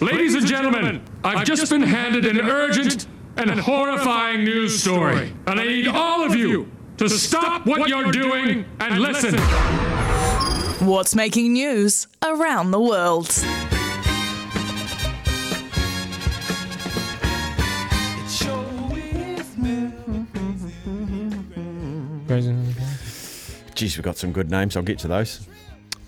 Ladies and gentlemen, I've just been handed an urgent and horrifying news story, and I need all of you to stop what you're doing and listen. What's making news around the world? Geez, we've got some good names. I'll get to those.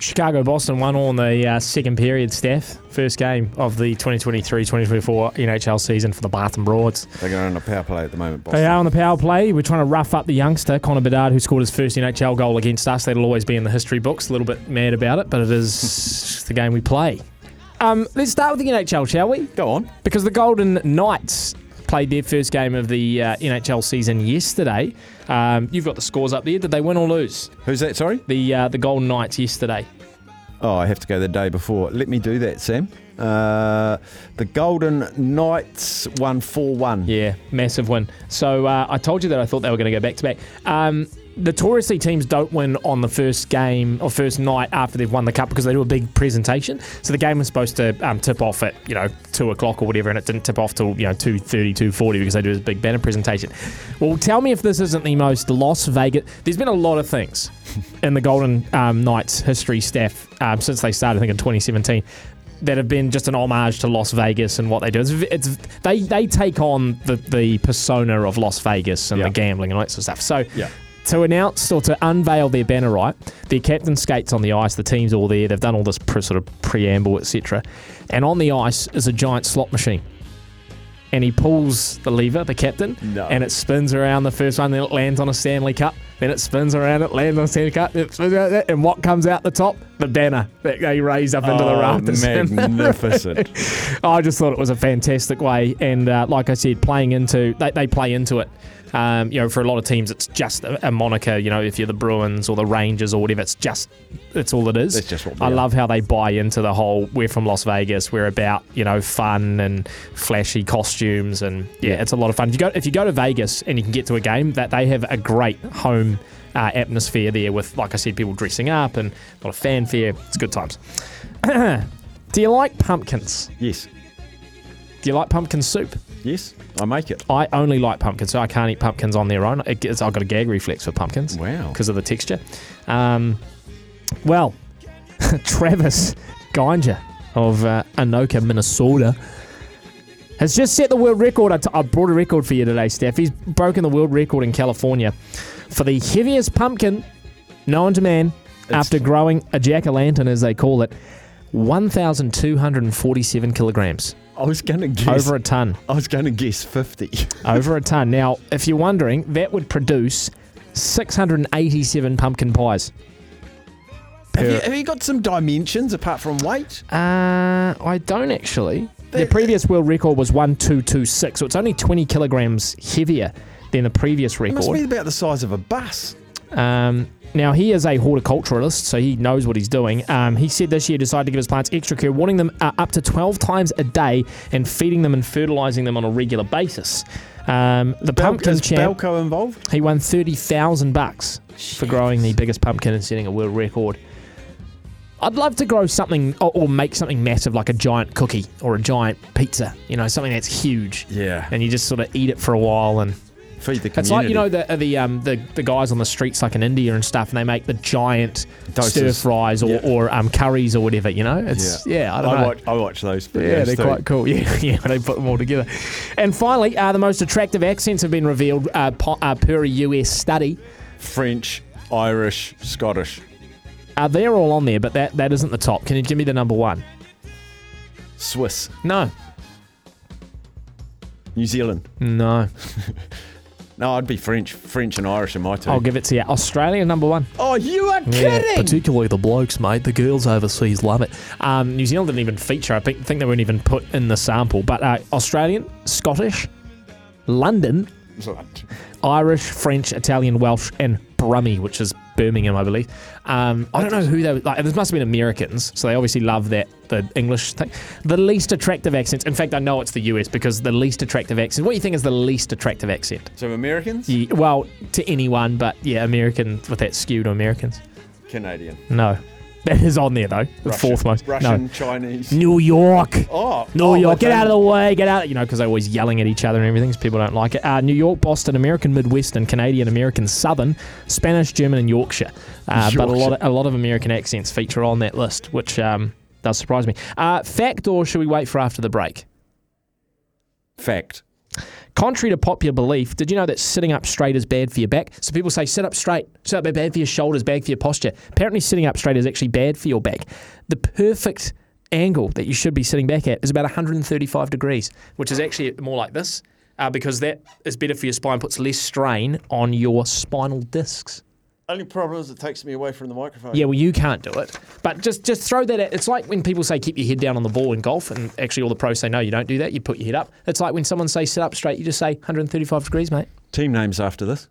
Chicago Boston won all in the uh, second period, Steph. First game of the 2023 2024 NHL season for the Boston Broads. They're going on a power play at the moment, Boston. They are on the power play. We're trying to rough up the youngster, Connor Bedard, who scored his first NHL goal against us. That'll always be in the history books. A little bit mad about it, but it is the game we play. Um, let's start with the NHL, shall we? Go on. Because the Golden Knights played their first game of the uh, NHL season yesterday. Um, you've got the scores up there. Did they win or lose? Who's that? Sorry. The uh, the Golden Knights yesterday. Oh, I have to go the day before. Let me do that, Sam. Uh, the Golden Knights won 4 1. Yeah, massive win. So uh, I told you that I thought they were going to go back to back. Um, notoriously, teams don't win on the first game or first night after they've won the cup because they do a big presentation. So the game was supposed to um, tip off at you know two o'clock or whatever, and it didn't tip off till you know 2.30, 2.40 because they do this big banner presentation. Well, tell me if this isn't the most Las Vegas. There's been a lot of things in the Golden um, Knights history Steph um, since they started, I think in 2017 that have been just an homage to Las Vegas and what they do. It's, it's they they take on the, the persona of Las Vegas and Yeah. the gambling and all that sort of stuff. So Yeah. to announce or to unveil their banner, right? Their captain skates on the ice. The team's all there. They've done all this pre- sort of preamble, etc. And on the ice is a giant slot machine. And he pulls the lever, the captain, No. and it spins around the first one. Then it lands on a Stanley Cup. Then it spins around. It lands on a Stanley Cup. It spins around, and what comes out the top? The banner that they raise up into the Oh, rafters. magnificent. I just thought it was a fantastic way, and uh, like I said, playing into they, they play into it. Um, you know, for a lot of teams, it's just a, a moniker. You know, if you're the Bruins or the Rangers or whatever, it's just it's all it is. It's just what I are. love how they buy into the whole. We're from Las Vegas. We're about you know fun and flashy costumes, and yeah, it's a lot of fun. If you go if you go to Vegas and you can get to a game, that they have a great home. Uh, atmosphere there with, like I said, people dressing up and a lot of fanfare. It's good times. Do you like pumpkins? yes. Do you like pumpkin soup? Yes. I make it. I only like pumpkins, so I can't eat pumpkins on their own. It gets, I've got a gag reflex for pumpkins. Wow. Because of the texture. Um, well, Travis Gienger of uh, Anoka, Minnesota, has just set the world record. I, t- I brought a record for you today, Steph. He's broken the world record in California for the heaviest pumpkin known to man after growing a jack o' lantern, as they call it, 1,247 kilograms. I was going to guess. Over a ton. I was going to guess 50. over a ton. Now, if you're wondering, that would produce 687 pumpkin pies. have, you, have you got some dimensions apart from weight? Uh, I don't actually. The previous world record was 1226, so it's only 20 kilograms heavier than the previous It must be about the size of a bus. Um, now, he is a horticulturalist, so he knows what he's doing. Um, he said this year he decided to give his plants extra care, watering them uh, up to 12 times a day and feeding them and fertilizing them on a regular basis. Um, the Bel- pumpkin is champ. Belco involved? He won thirty thousand bucks for growing the biggest pumpkin and setting a world record. I'd love to grow something or, or make something massive like a giant cookie or a giant pizza. You know, something that's huge, Yeah. and you just sort of eat it for a while. And Feed the community. it's like you know the the um the, the guys on the streets like in India and stuff, and they make the giant dosas. stir fries or, Yeah. or um curries or whatever. You know, it's yeah, I don't know. watch, I watch those. Yeah, they're too. quite cool. Yeah, yeah, they put them all together. And finally, uh, the most attractive accents have been revealed uh, po- uh, per a US study. French, Irish, Scottish. Uh, they're all on there, but that, that isn't the top. Can you give me the number one? Swiss, No. New Zealand, No. No, I'd be French, French and Irish in my team. I'll give it to you. Australia number one. oh, you are Yeah, kidding! particularly the blokes, mate. The girls overseas love it. Um, New Zealand didn't even feature. I think, think they weren't even put in the sample. But uh, Australian, Scottish, London, Irish, French, Italian, Welsh, and Brummie, which is Birmingham, I believe. Um, I don't know who they were. Like, this must have been Americans, so they obviously love that the English thing. The least attractive accents. In fact, I know it's the US because the least attractive accent. What do you think is the least attractive accent? So Americans, Yeah, well, to anyone, but yeah, American with that skew to Americans. Canadian, No, that is on there though. The Russian, fourth most. Russian, No, Chinese. New York. Oh, New oh, York, get out of the way, get out. You know, because they're always yelling at each other and everything, so people don't like it. Uh, New York, Boston, American Midwestern, Canadian, American Southern, Spanish, German, and Yorkshire. Uh, But a lot, of, a lot of American accents feature on that list, which um, does surprise me. Uh, fact, or should we wait for after the break? Fact. Contrary to popular belief, did you know that sitting up straight is bad for your back? So people say sit up straight, sit up bad for your shoulders, bad for your posture. Apparently, sitting up straight is actually bad for your back. The perfect angle that you should be sitting back at is about 135 degrees, which is actually more like this, uh, because that is better for your spine, puts less strain on your spinal discs. Only problem is it takes me away from the microphone. Yeah, well, you can't do it, but just just throw that. At, it's like when people say keep your head down on the ball in golf, and actually all the pros say no, you don't do that. You put your head up. It's like when someone says sit up straight, you just say 135 degrees, mate. Team names after this.